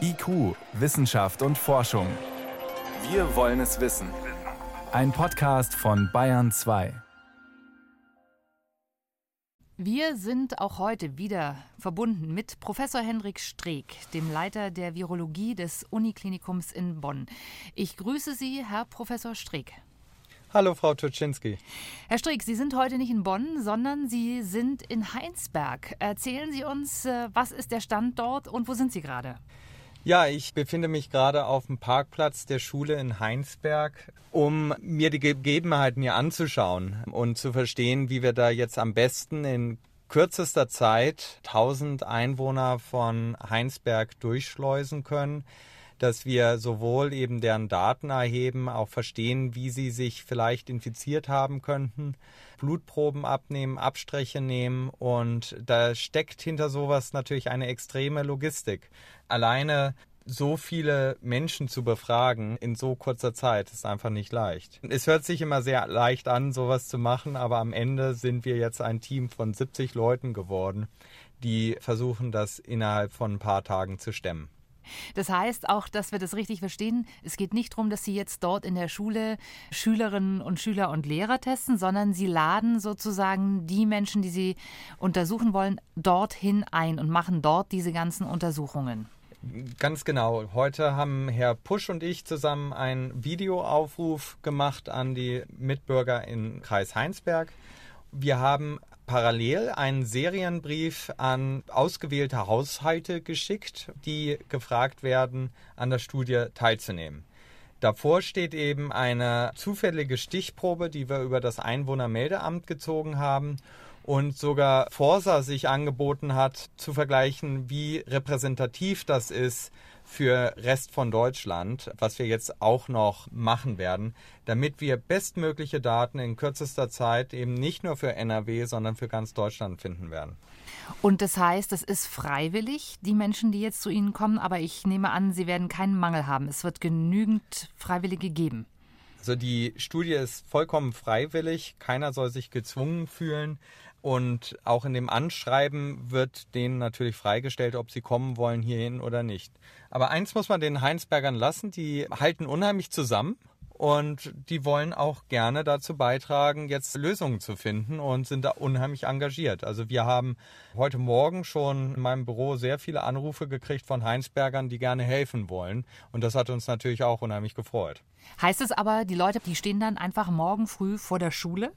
IQ, Wissenschaft und Forschung. Wir wollen es wissen. Ein Podcast von Bayern 2. Wir sind auch heute wieder verbunden mit Professor Hendrik Streeck, dem Leiter der Virologie des Uniklinikums in Bonn. Ich grüße Sie, Herr Professor Streeck. Hallo, Frau Tuczynski. Herr Streeck, Sie sind heute nicht in Bonn, sondern Sie sind in Heinsberg. Erzählen Sie uns, äh, was ist der Stand dort und wo sind Sie gerade? Ja, ich befinde mich gerade auf dem Parkplatz der Schule in Heinsberg, um mir die Gegebenheiten hier anzuschauen und zu verstehen, wie wir da jetzt am besten in kürzester Zeit 1000 Einwohner von Heinsberg durchschleusen können dass wir sowohl eben deren Daten erheben, auch verstehen, wie sie sich vielleicht infiziert haben könnten, Blutproben abnehmen, Abstriche nehmen und da steckt hinter sowas natürlich eine extreme Logistik. Alleine so viele Menschen zu befragen in so kurzer Zeit ist einfach nicht leicht. Es hört sich immer sehr leicht an, sowas zu machen, aber am Ende sind wir jetzt ein Team von 70 Leuten geworden, die versuchen, das innerhalb von ein paar Tagen zu stemmen. Das heißt auch, dass wir das richtig verstehen, es geht nicht darum, dass Sie jetzt dort in der Schule Schülerinnen und Schüler und Lehrer testen, sondern Sie laden sozusagen die Menschen, die Sie untersuchen wollen, dorthin ein und machen dort diese ganzen Untersuchungen. Ganz genau. Heute haben Herr Pusch und ich zusammen einen Videoaufruf gemacht an die Mitbürger in Kreis Heinsberg. Wir haben parallel einen Serienbrief an ausgewählte Haushalte geschickt, die gefragt werden, an der Studie teilzunehmen. Davor steht eben eine zufällige Stichprobe, die wir über das Einwohnermeldeamt gezogen haben und sogar Forsa sich angeboten hat, zu vergleichen, wie repräsentativ das ist für Rest von Deutschland, was wir jetzt auch noch machen werden, damit wir bestmögliche Daten in kürzester Zeit eben nicht nur für NRW, sondern für ganz Deutschland finden werden. Und das heißt, es ist freiwillig, die Menschen, die jetzt zu Ihnen kommen, aber ich nehme an, Sie werden keinen Mangel haben. Es wird genügend Freiwillige geben. Also die Studie ist vollkommen freiwillig, keiner soll sich gezwungen fühlen. Und auch in dem Anschreiben wird denen natürlich freigestellt, ob sie kommen wollen hierhin oder nicht. Aber eins muss man den Heinsbergern lassen, die halten unheimlich zusammen und die wollen auch gerne dazu beitragen, jetzt Lösungen zu finden und sind da unheimlich engagiert. Also wir haben heute Morgen schon in meinem Büro sehr viele Anrufe gekriegt von Heinsbergern, die gerne helfen wollen. Und das hat uns natürlich auch unheimlich gefreut. Heißt es aber, die Leute, die stehen dann einfach morgen früh vor der Schule?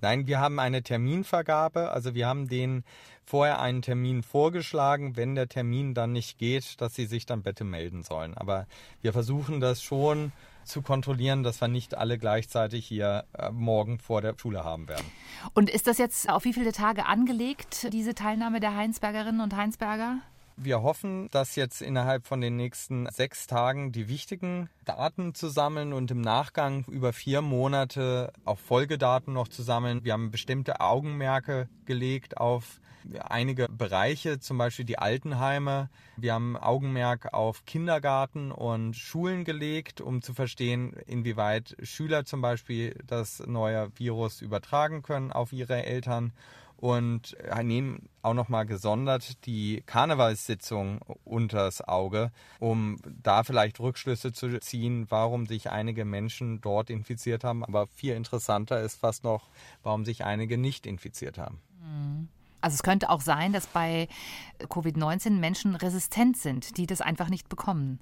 Nein, wir haben eine Terminvergabe. Also wir haben denen vorher einen Termin vorgeschlagen. Wenn der Termin dann nicht geht, dass sie sich dann bitte melden sollen. Aber wir versuchen das schon zu kontrollieren, dass wir nicht alle gleichzeitig hier äh, morgen vor der Schule haben werden. Und ist das jetzt auf wie viele Tage angelegt, diese Teilnahme der Heinsbergerinnen und Heinsberger? Wir hoffen, dass jetzt innerhalb von den nächsten sechs Tagen die wichtigen Daten zu sammeln und im Nachgang über vier Monate auch Folgedaten noch zu sammeln. Wir haben bestimmte Augenmerke gelegt auf einige Bereiche, zum Beispiel die Altenheime. Wir haben Augenmerk auf Kindergarten und Schulen gelegt, um zu verstehen, inwieweit Schüler zum Beispiel das neue Virus übertragen können auf ihre Eltern und nehmen auch nochmal gesondert die Karnevalssitzung unters Auge, um da vielleicht Rückschlüsse zu ziehen, warum sich einige Menschen dort infiziert haben. Aber viel interessanter ist fast noch, warum sich einige nicht infiziert haben. Mhm. Also es könnte auch sein, dass bei Covid-19 Menschen resistent sind, die das einfach nicht bekommen.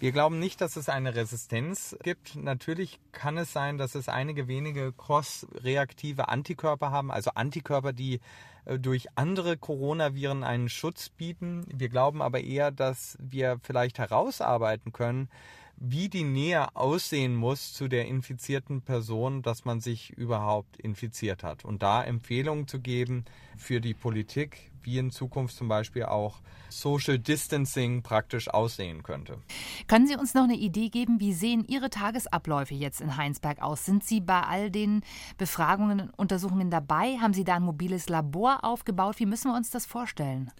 Wir glauben nicht, dass es eine Resistenz gibt. Natürlich kann es sein, dass es einige wenige cross-reaktive Antikörper haben, also Antikörper, die äh, durch andere Coronaviren einen Schutz bieten. Wir glauben aber eher, dass wir vielleicht herausarbeiten können, wie die Nähe aussehen muss zu der infizierten Person, dass man sich überhaupt infiziert hat. Und da Empfehlungen zu geben für die Politik, wie in Zukunft zum Beispiel auch Social Distancing praktisch aussehen könnte. Können Sie uns noch eine Idee geben, wie sehen Ihre Tagesabläufe jetzt in Heinsberg aus? Sind Sie bei all den Befragungen und Untersuchungen dabei? Haben Sie da ein mobiles Labor aufgebaut? Wie müssen wir uns das vorstellen?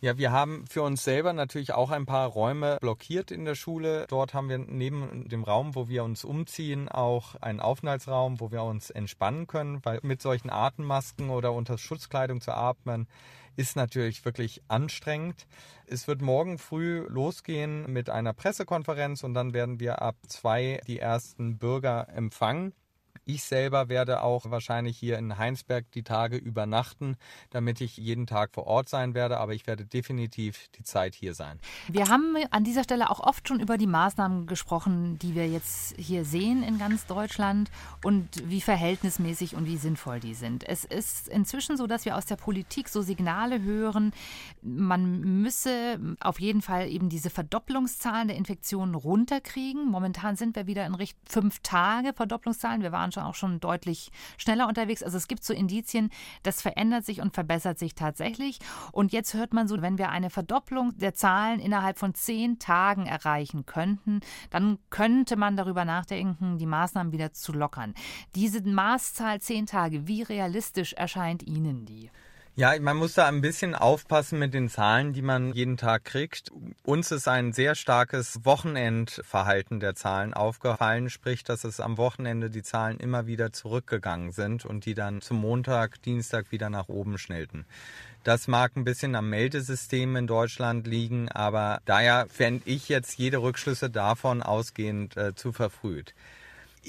Ja, wir haben für uns selber natürlich auch ein paar Räume blockiert in der Schule. Dort haben wir neben dem Raum, wo wir uns umziehen, auch einen Aufenthaltsraum, wo wir uns entspannen können, weil mit solchen Atemmasken oder unter Schutzkleidung zu atmen ist natürlich wirklich anstrengend. Es wird morgen früh losgehen mit einer Pressekonferenz und dann werden wir ab zwei die ersten Bürger empfangen. Ich selber werde auch wahrscheinlich hier in Heinsberg die Tage übernachten, damit ich jeden Tag vor Ort sein werde, aber ich werde definitiv die Zeit hier sein. Wir haben an dieser Stelle auch oft schon über die Maßnahmen gesprochen, die wir jetzt hier sehen in ganz Deutschland und wie verhältnismäßig und wie sinnvoll die sind. Es ist inzwischen so, dass wir aus der Politik so Signale hören, man müsse auf jeden Fall eben diese Verdopplungszahlen der Infektionen runterkriegen. Momentan sind wir wieder in Richtung fünf Tage Verdopplungszahlen. Wir waren schon auch schon deutlich schneller unterwegs. Also es gibt so Indizien, das verändert sich und verbessert sich tatsächlich. Und jetzt hört man so, wenn wir eine Verdopplung der Zahlen innerhalb von zehn Tagen erreichen könnten, dann könnte man darüber nachdenken, die Maßnahmen wieder zu lockern. Diese Maßzahl zehn Tage, wie realistisch erscheint Ihnen die? Ja, man muss da ein bisschen aufpassen mit den Zahlen, die man jeden Tag kriegt. Uns ist ein sehr starkes Wochenendverhalten der Zahlen aufgefallen, sprich, dass es am Wochenende die Zahlen immer wieder zurückgegangen sind und die dann zum Montag, Dienstag wieder nach oben schnellten. Das mag ein bisschen am Meldesystem in Deutschland liegen, aber daher fände ich jetzt jede Rückschlüsse davon ausgehend äh, zu verfrüht.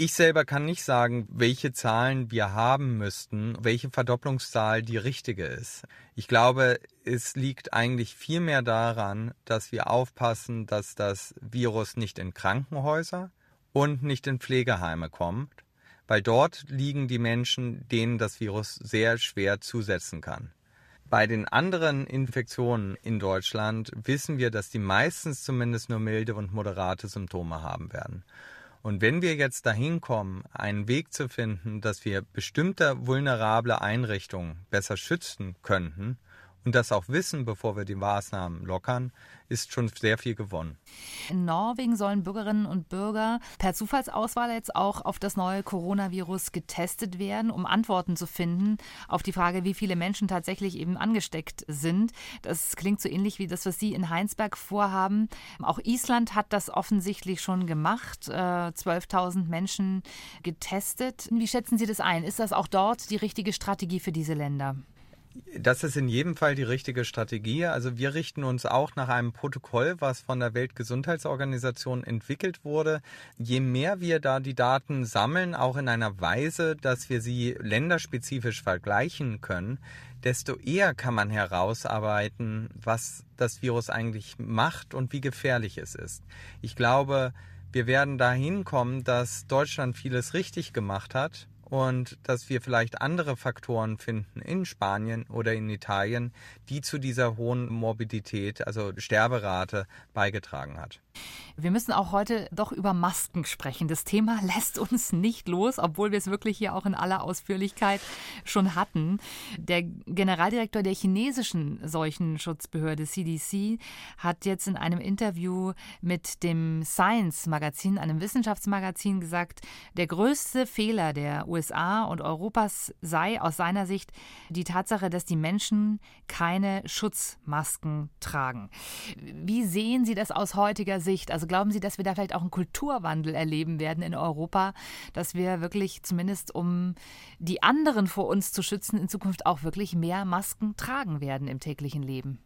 Ich selber kann nicht sagen, welche Zahlen wir haben müssten, welche Verdopplungszahl die richtige ist. Ich glaube, es liegt eigentlich viel mehr daran, dass wir aufpassen, dass das Virus nicht in Krankenhäuser und nicht in Pflegeheime kommt, weil dort liegen die Menschen, denen das Virus sehr schwer zusetzen kann. Bei den anderen Infektionen in Deutschland wissen wir, dass die meistens zumindest nur milde und moderate Symptome haben werden. Und wenn wir jetzt dahin kommen, einen Weg zu finden, dass wir bestimmte vulnerable Einrichtungen besser schützen könnten und das auch wissen, bevor wir die Maßnahmen lockern, ist schon sehr viel gewonnen. In Norwegen sollen Bürgerinnen und Bürger per Zufallsauswahl jetzt auch auf das neue Coronavirus getestet werden, um Antworten zu finden auf die Frage, wie viele Menschen tatsächlich eben angesteckt sind. Das klingt so ähnlich wie das, was Sie in Heinsberg vorhaben. Auch Island hat das offensichtlich schon gemacht, 12.000 äh, Menschen getestet. Wie schätzen Sie das ein? Ist das auch dort die richtige Strategie für diese Länder? Das ist in jedem Fall die richtige Strategie. Also wir richten uns auch nach einem Protokoll, was von der Weltgesundheitsorganisation entwickelt wurde. Je mehr wir da die Daten sammeln, auch in einer Weise, dass wir sie länderspezifisch vergleichen können, desto eher kann man herausarbeiten, was das Virus eigentlich macht und wie gefährlich es ist. Ich glaube, wir werden dahin kommen, dass Deutschland vieles richtig gemacht hat und dass wir vielleicht andere Faktoren finden in Spanien oder in Italien, die zu dieser hohen Morbidität, also Sterberate, beigetragen hat. Wir müssen auch heute doch über Masken sprechen. Das Thema lässt uns nicht los, obwohl wir es wirklich hier auch in aller Ausführlichkeit schon hatten. Der Generaldirektor der chinesischen Seuchenschutzbehörde CDC hat jetzt in einem Interview mit dem Science Magazin, einem Wissenschaftsmagazin, gesagt, der größte Fehler der USA und Europas sei aus seiner Sicht die Tatsache, dass die Menschen keine Schutzmasken tragen. Wie sehen Sie das aus heutiger Sicht? Also glauben Sie, dass wir da vielleicht auch einen Kulturwandel erleben werden in Europa, dass wir wirklich zumindest um die anderen vor uns zu schützen, in Zukunft auch wirklich mehr Masken tragen werden im täglichen Leben?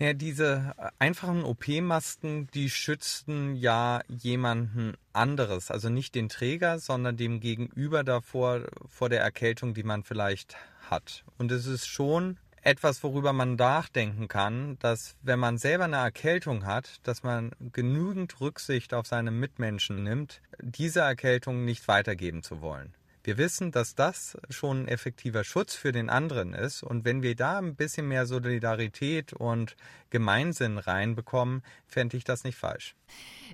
Ja, diese einfachen OP-Masken, die schützten ja jemanden anderes, also nicht den Träger, sondern dem Gegenüber davor, vor der Erkältung, die man vielleicht hat. Und es ist schon etwas, worüber man nachdenken kann, dass wenn man selber eine Erkältung hat, dass man genügend Rücksicht auf seine Mitmenschen nimmt, diese Erkältung nicht weitergeben zu wollen. Wir wissen, dass das schon ein effektiver Schutz für den anderen ist. Und wenn wir da ein bisschen mehr Solidarität und Gemeinsinn reinbekommen, fände ich das nicht falsch.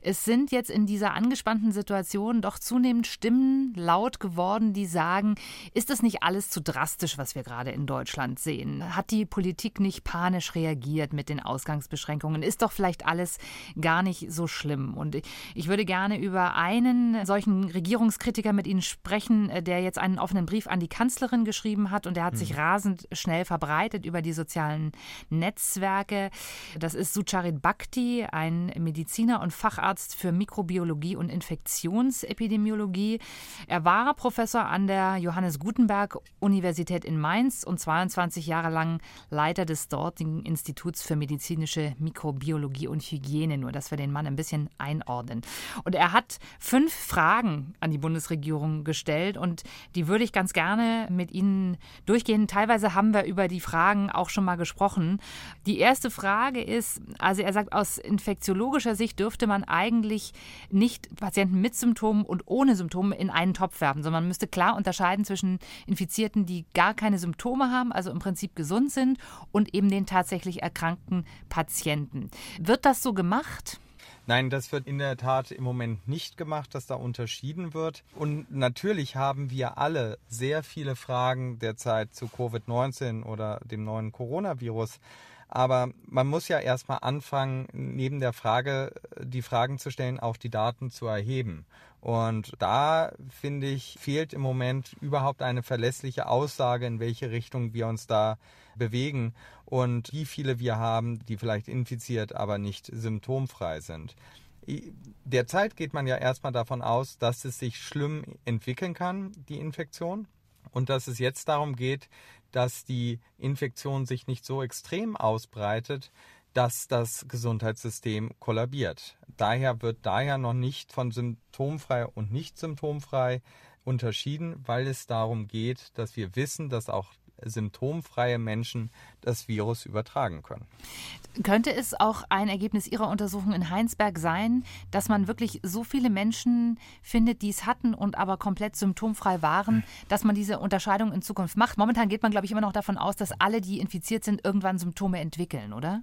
Es sind jetzt in dieser angespannten Situation doch zunehmend Stimmen laut geworden, die sagen, ist das nicht alles zu drastisch, was wir gerade in Deutschland sehen? Hat die Politik nicht panisch reagiert mit den Ausgangsbeschränkungen? Ist doch vielleicht alles gar nicht so schlimm? Und ich würde gerne über einen solchen Regierungskritiker mit Ihnen sprechen, äh, der jetzt einen offenen Brief an die Kanzlerin geschrieben hat und der hat sich hm. rasend schnell verbreitet über die sozialen Netzwerke. Das ist Sucharit Bhakti, ein Mediziner und Facharzt für Mikrobiologie und Infektionsepidemiologie. Er war Professor an der Johannes Gutenberg Universität in Mainz und 22 Jahre lang Leiter des dortigen Instituts für medizinische Mikrobiologie und Hygiene, nur dass wir den Mann ein bisschen einordnen. Und er hat fünf Fragen an die Bundesregierung gestellt und die würde ich ganz gerne mit Ihnen durchgehen. Teilweise haben wir über die Fragen auch schon mal gesprochen. Die erste Frage ist, also er sagt, aus infektiologischer Sicht dürfte man eigentlich nicht Patienten mit Symptomen und ohne Symptome in einen Topf werfen, sondern man müsste klar unterscheiden zwischen Infizierten, die gar keine Symptome haben, also im Prinzip gesund sind, und eben den tatsächlich erkrankten Patienten. Wird das so gemacht? Nein, das wird in der Tat im Moment nicht gemacht, dass da unterschieden wird. Und natürlich haben wir alle sehr viele Fragen derzeit zu Covid-19 oder dem neuen Coronavirus. Aber man muss ja erstmal anfangen, neben der Frage, die Fragen zu stellen, auch die Daten zu erheben. Und da, finde ich, fehlt im Moment überhaupt eine verlässliche Aussage, in welche Richtung wir uns da bewegen und wie viele wir haben, die vielleicht infiziert, aber nicht symptomfrei sind. Derzeit geht man ja erstmal davon aus, dass es sich schlimm entwickeln kann, die Infektion, und dass es jetzt darum geht, dass die Infektion sich nicht so extrem ausbreitet, dass das Gesundheitssystem kollabiert. Daher wird daher noch nicht von symptomfrei und nicht symptomfrei unterschieden, weil es darum geht, dass wir wissen, dass auch symptomfreie Menschen das Virus übertragen können. Könnte es auch ein Ergebnis Ihrer Untersuchung in Heinsberg sein, dass man wirklich so viele Menschen findet, die es hatten und aber komplett symptomfrei waren, dass man diese Unterscheidung in Zukunft macht? Momentan geht man, glaube ich, immer noch davon aus, dass alle, die infiziert sind, irgendwann Symptome entwickeln, oder?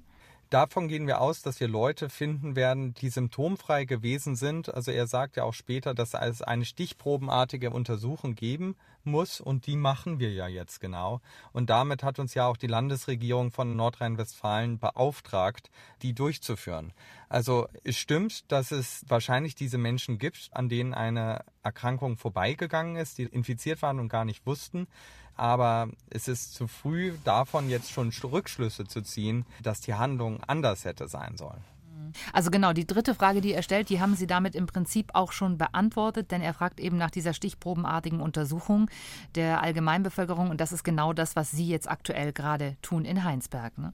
Davon gehen wir aus, dass wir Leute finden werden, die symptomfrei gewesen sind. Also er sagt ja auch später, dass es eine stichprobenartige Untersuchung geben muss und die machen wir ja jetzt genau. Und damit hat uns ja auch die Landesregierung von Nordrhein-Westfalen beauftragt, die durchzuführen. Also es stimmt, dass es wahrscheinlich diese Menschen gibt, an denen eine Erkrankung vorbeigegangen ist, die infiziert waren und gar nicht wussten aber es ist zu früh davon jetzt schon Rückschlüsse zu ziehen, dass die Handlung anders hätte sein sollen. Also genau, die dritte Frage, die er stellt, die haben Sie damit im Prinzip auch schon beantwortet, denn er fragt eben nach dieser stichprobenartigen Untersuchung der Allgemeinbevölkerung und das ist genau das, was Sie jetzt aktuell gerade tun in Heinsberg. Ne?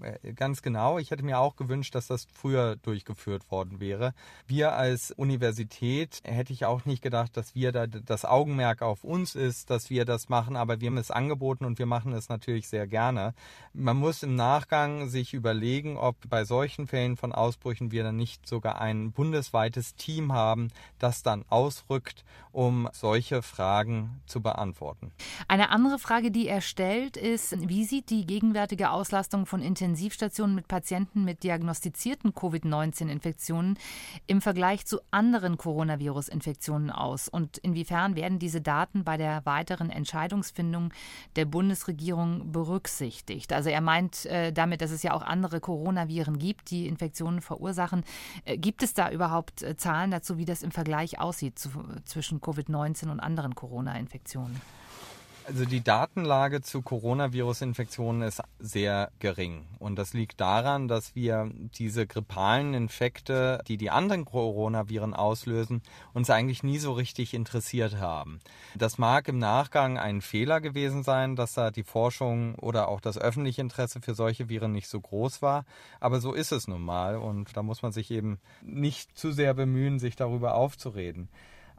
Äh, ganz genau. Ich hätte mir auch gewünscht, dass das früher durchgeführt worden wäre. Wir als Universität hätte ich auch nicht gedacht, dass wir da das Augenmerk auf uns ist, dass wir das machen, aber wir haben es angeboten und wir machen es natürlich sehr gerne. Man muss im Nachgang sich überlegen, ob bei solchen Fällen von Ausbrüchen wir dann nicht sogar ein bundesweites Team haben, das dann ausrückt, um solche Fragen zu beantworten. Eine andere Frage, die er stellt, ist, wie sieht die gegenwärtige Auslastung von Intensivstationen Intensivstationen mit Patienten mit diagnostizierten Covid-19-Infektionen im Vergleich zu anderen Coronavirus-Infektionen aus? Und inwiefern werden diese Daten bei der weiteren Entscheidungsfindung der Bundesregierung berücksichtigt? Also er meint äh, damit, dass es ja auch andere Coronaviren gibt, die Infektionen verursachen. Äh, gibt es da überhaupt äh, Zahlen dazu, wie das im Vergleich aussieht zu, zwischen Covid-19 und anderen Corona-Infektionen? Also die Datenlage zu Coronavirus-Infektionen ist sehr gering. Und das liegt daran, dass wir diese grippalen Infekte, die die anderen Coronaviren auslösen, uns eigentlich nie so richtig interessiert haben. Das mag im Nachgang ein Fehler gewesen sein, dass da die Forschung oder auch das öffentliche Interesse für solche Viren nicht so groß war. Aber so ist es nun mal. Und da muss man sich eben nicht zu sehr bemühen, sich darüber aufzureden.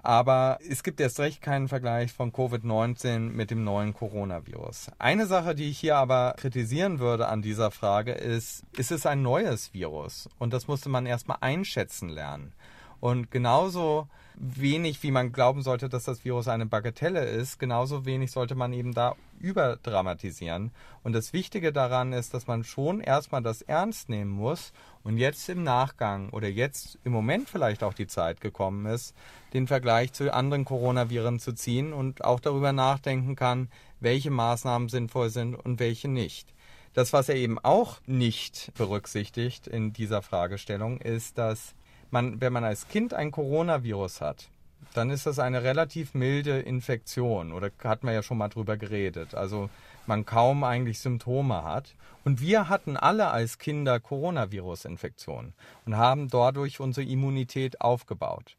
Aber es gibt erst recht keinen Vergleich von Covid-19 mit dem neuen Coronavirus. Eine Sache, die ich hier aber kritisieren würde an dieser Frage ist, ist es ein neues Virus? Und das musste man erstmal einschätzen lernen. Und genauso wenig, wie man glauben sollte, dass das Virus eine Bagatelle ist, genauso wenig sollte man eben da überdramatisieren. Und das Wichtige daran ist, dass man schon erstmal das ernst nehmen muss und jetzt im Nachgang oder jetzt im Moment vielleicht auch die Zeit gekommen ist, den Vergleich zu anderen Coronaviren zu ziehen und auch darüber nachdenken kann, welche Maßnahmen sinnvoll sind und welche nicht. Das, was er eben auch nicht berücksichtigt in dieser Fragestellung, ist, dass man, wenn man als Kind ein Coronavirus hat, dann ist das eine relativ milde Infektion oder hat man ja schon mal drüber geredet. Also man kaum eigentlich Symptome hat. Und wir hatten alle als Kinder Coronavirus-Infektionen und haben dadurch unsere Immunität aufgebaut.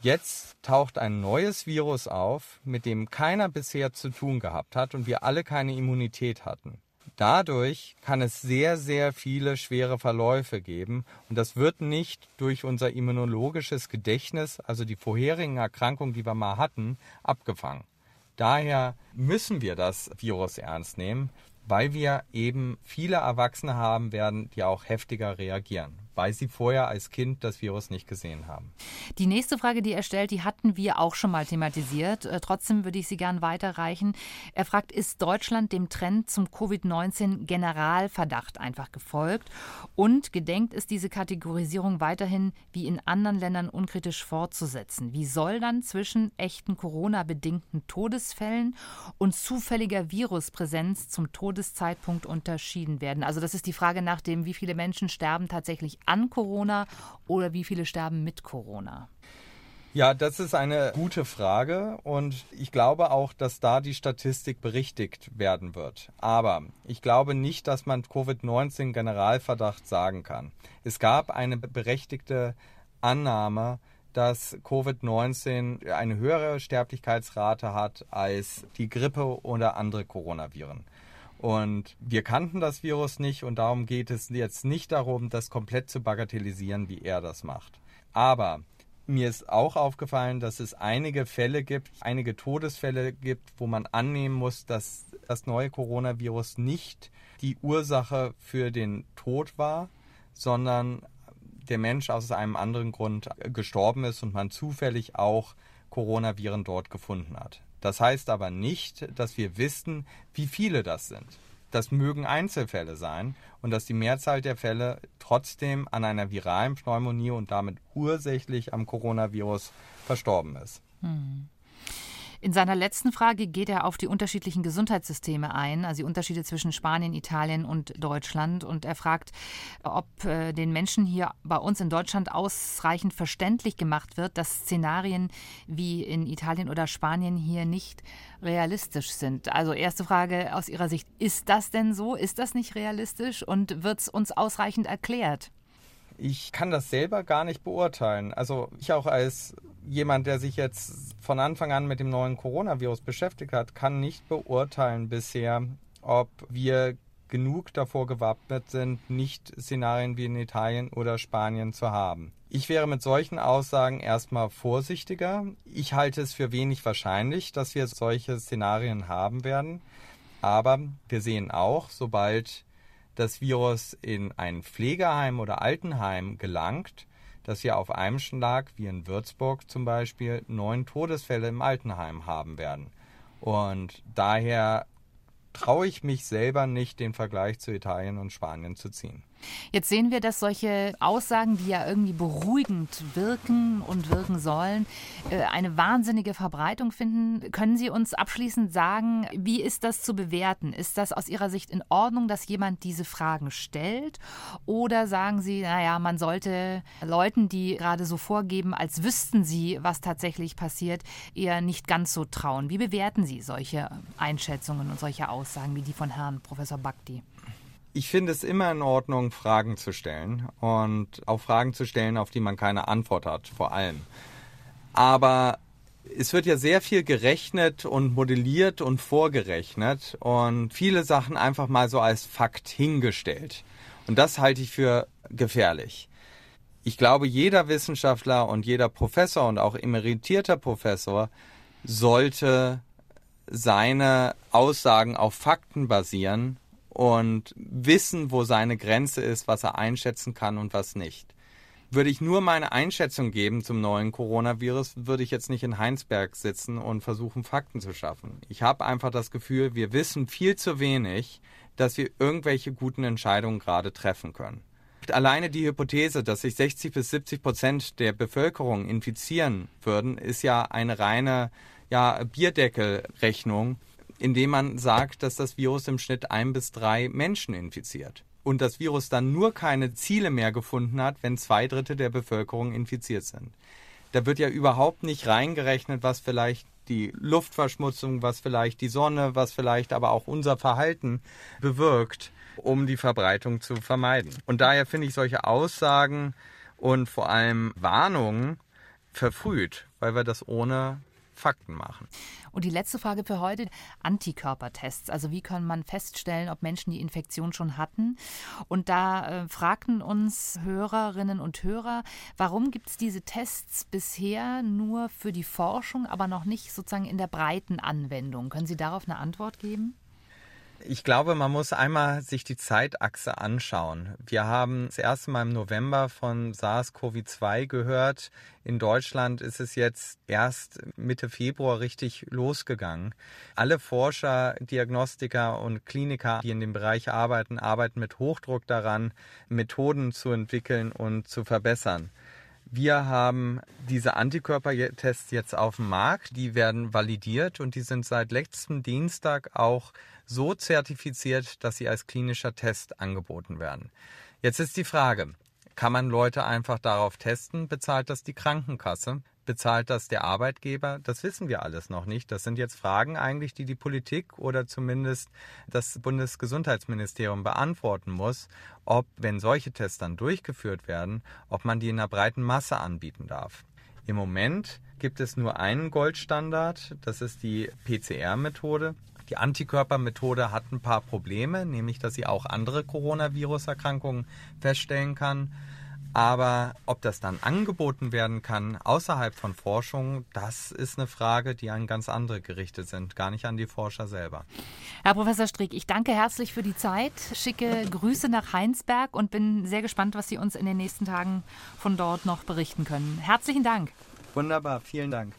Jetzt taucht ein neues Virus auf, mit dem keiner bisher zu tun gehabt hat und wir alle keine Immunität hatten. Dadurch kann es sehr, sehr viele schwere Verläufe geben und das wird nicht durch unser immunologisches Gedächtnis, also die vorherigen Erkrankungen, die wir mal hatten, abgefangen. Daher müssen wir das Virus ernst nehmen, weil wir eben viele Erwachsene haben werden, die auch heftiger reagieren weil sie vorher als Kind das Virus nicht gesehen haben. Die nächste Frage, die er stellt, die hatten wir auch schon mal thematisiert. Äh, trotzdem würde ich sie gern weiterreichen. Er fragt, ist Deutschland dem Trend zum Covid-19-Generalverdacht einfach gefolgt? Und gedenkt es diese Kategorisierung weiterhin wie in anderen Ländern unkritisch fortzusetzen? Wie soll dann zwischen echten Corona-bedingten Todesfällen und zufälliger Viruspräsenz zum Todeszeitpunkt unterschieden werden? Also das ist die Frage nach dem, wie viele Menschen sterben tatsächlich an Corona oder wie viele sterben mit Corona? Ja, das ist eine gute Frage und ich glaube auch, dass da die Statistik berichtigt werden wird. Aber ich glaube nicht, dass man Covid-19 Generalverdacht sagen kann. Es gab eine berechtigte Annahme, dass Covid-19 eine höhere Sterblichkeitsrate hat als die Grippe oder andere Coronaviren. Und wir kannten das Virus nicht und darum geht es jetzt nicht darum, das komplett zu bagatellisieren, wie er das macht. Aber mir ist auch aufgefallen, dass es einige Fälle gibt, einige Todesfälle gibt, wo man annehmen muss, dass das neue Coronavirus nicht die Ursache für den Tod war, sondern der Mensch aus einem anderen Grund gestorben ist und man zufällig auch Coronaviren dort gefunden hat. Das heißt aber nicht, dass wir wissen, wie viele das sind. Das mögen Einzelfälle sein und dass die Mehrzahl der Fälle trotzdem an einer viralen Pneumonie und damit ursächlich am Coronavirus verstorben ist. Hm. In seiner letzten Frage geht er auf die unterschiedlichen Gesundheitssysteme ein, also die Unterschiede zwischen Spanien, Italien und Deutschland. Und er fragt, ob äh, den Menschen hier bei uns in Deutschland ausreichend verständlich gemacht wird, dass Szenarien wie in Italien oder Spanien hier nicht realistisch sind. Also erste Frage aus Ihrer Sicht, ist das denn so? Ist das nicht realistisch? Und wird es uns ausreichend erklärt? Ich kann das selber gar nicht beurteilen. Also ich auch als jemand, der sich jetzt von Anfang an mit dem neuen Coronavirus beschäftigt hat, kann nicht beurteilen bisher, ob wir genug davor gewappnet sind, nicht Szenarien wie in Italien oder Spanien zu haben. Ich wäre mit solchen Aussagen erstmal vorsichtiger. Ich halte es für wenig wahrscheinlich, dass wir solche Szenarien haben werden. Aber wir sehen auch, sobald das Virus in ein Pflegeheim oder Altenheim gelangt, dass wir auf einem Schlag, wie in Würzburg zum Beispiel, neun Todesfälle im Altenheim haben werden. Und daher traue ich mich selber nicht, den Vergleich zu Italien und Spanien zu ziehen. Jetzt sehen wir, dass solche Aussagen, die ja irgendwie beruhigend wirken und wirken sollen, äh, eine wahnsinnige Verbreitung finden. Können Sie uns abschließend sagen, wie ist das zu bewerten? Ist das aus Ihrer Sicht in Ordnung, dass jemand diese Fragen stellt? Oder sagen Sie, naja, man sollte Leuten, die gerade so vorgeben, als wüssten sie, was tatsächlich passiert, eher nicht ganz so trauen? Wie bewerten Sie solche Einschätzungen und solche Aussagen wie die von Herrn Professor Bakti? Ich finde es immer in Ordnung, Fragen zu stellen und auch Fragen zu stellen, auf die man keine Antwort hat, vor allem. Aber es wird ja sehr viel gerechnet und modelliert und vorgerechnet und viele Sachen einfach mal so als Fakt hingestellt. Und das halte ich für gefährlich. Ich glaube, jeder Wissenschaftler und jeder Professor und auch emeritierter Professor sollte seine Aussagen auf Fakten basieren und wissen, wo seine Grenze ist, was er einschätzen kann und was nicht. Würde ich nur meine Einschätzung geben zum neuen Coronavirus, würde ich jetzt nicht in Heinsberg sitzen und versuchen, Fakten zu schaffen. Ich habe einfach das Gefühl, wir wissen viel zu wenig, dass wir irgendwelche guten Entscheidungen gerade treffen können. Alleine die Hypothese, dass sich 60 bis 70 Prozent der Bevölkerung infizieren würden, ist ja eine reine ja, Bierdeckelrechnung indem man sagt, dass das Virus im Schnitt ein bis drei Menschen infiziert. Und das Virus dann nur keine Ziele mehr gefunden hat, wenn zwei Drittel der Bevölkerung infiziert sind. Da wird ja überhaupt nicht reingerechnet, was vielleicht die Luftverschmutzung, was vielleicht die Sonne, was vielleicht aber auch unser Verhalten bewirkt, um die Verbreitung zu vermeiden. Und daher finde ich solche Aussagen und vor allem Warnungen verfrüht, weil wir das ohne Fakten machen. Und die letzte Frage für heute, Antikörpertests. Also wie kann man feststellen, ob Menschen die Infektion schon hatten? Und da äh, fragten uns Hörerinnen und Hörer, warum gibt es diese Tests bisher nur für die Forschung, aber noch nicht sozusagen in der breiten Anwendung? Können Sie darauf eine Antwort geben? Ich glaube, man muss einmal sich die Zeitachse anschauen. Wir haben das erste Mal im November von SARS-CoV-2 gehört. In Deutschland ist es jetzt erst Mitte Februar richtig losgegangen. Alle Forscher, Diagnostiker und Kliniker, die in dem Bereich arbeiten, arbeiten mit Hochdruck daran, Methoden zu entwickeln und zu verbessern. Wir haben diese Antikörpertests jetzt auf dem Markt, die werden validiert und die sind seit letztem Dienstag auch so zertifiziert, dass sie als klinischer Test angeboten werden. Jetzt ist die Frage, kann man Leute einfach darauf testen? Bezahlt das die Krankenkasse? Bezahlt das der Arbeitgeber? Das wissen wir alles noch nicht. Das sind jetzt Fragen eigentlich, die die Politik oder zumindest das Bundesgesundheitsministerium beantworten muss, ob, wenn solche Tests dann durchgeführt werden, ob man die in einer breiten Masse anbieten darf. Im Moment gibt es nur einen Goldstandard, das ist die PCR-Methode. Die Antikörpermethode hat ein paar Probleme, nämlich dass sie auch andere Coronavirus-Erkrankungen feststellen kann. Aber ob das dann angeboten werden kann außerhalb von Forschung, das ist eine Frage, die an ganz andere gerichtet sind, gar nicht an die Forscher selber. Herr Professor Strick, ich danke herzlich für die Zeit, schicke Grüße nach Heinsberg und bin sehr gespannt, was Sie uns in den nächsten Tagen von dort noch berichten können. Herzlichen Dank. Wunderbar, vielen Dank.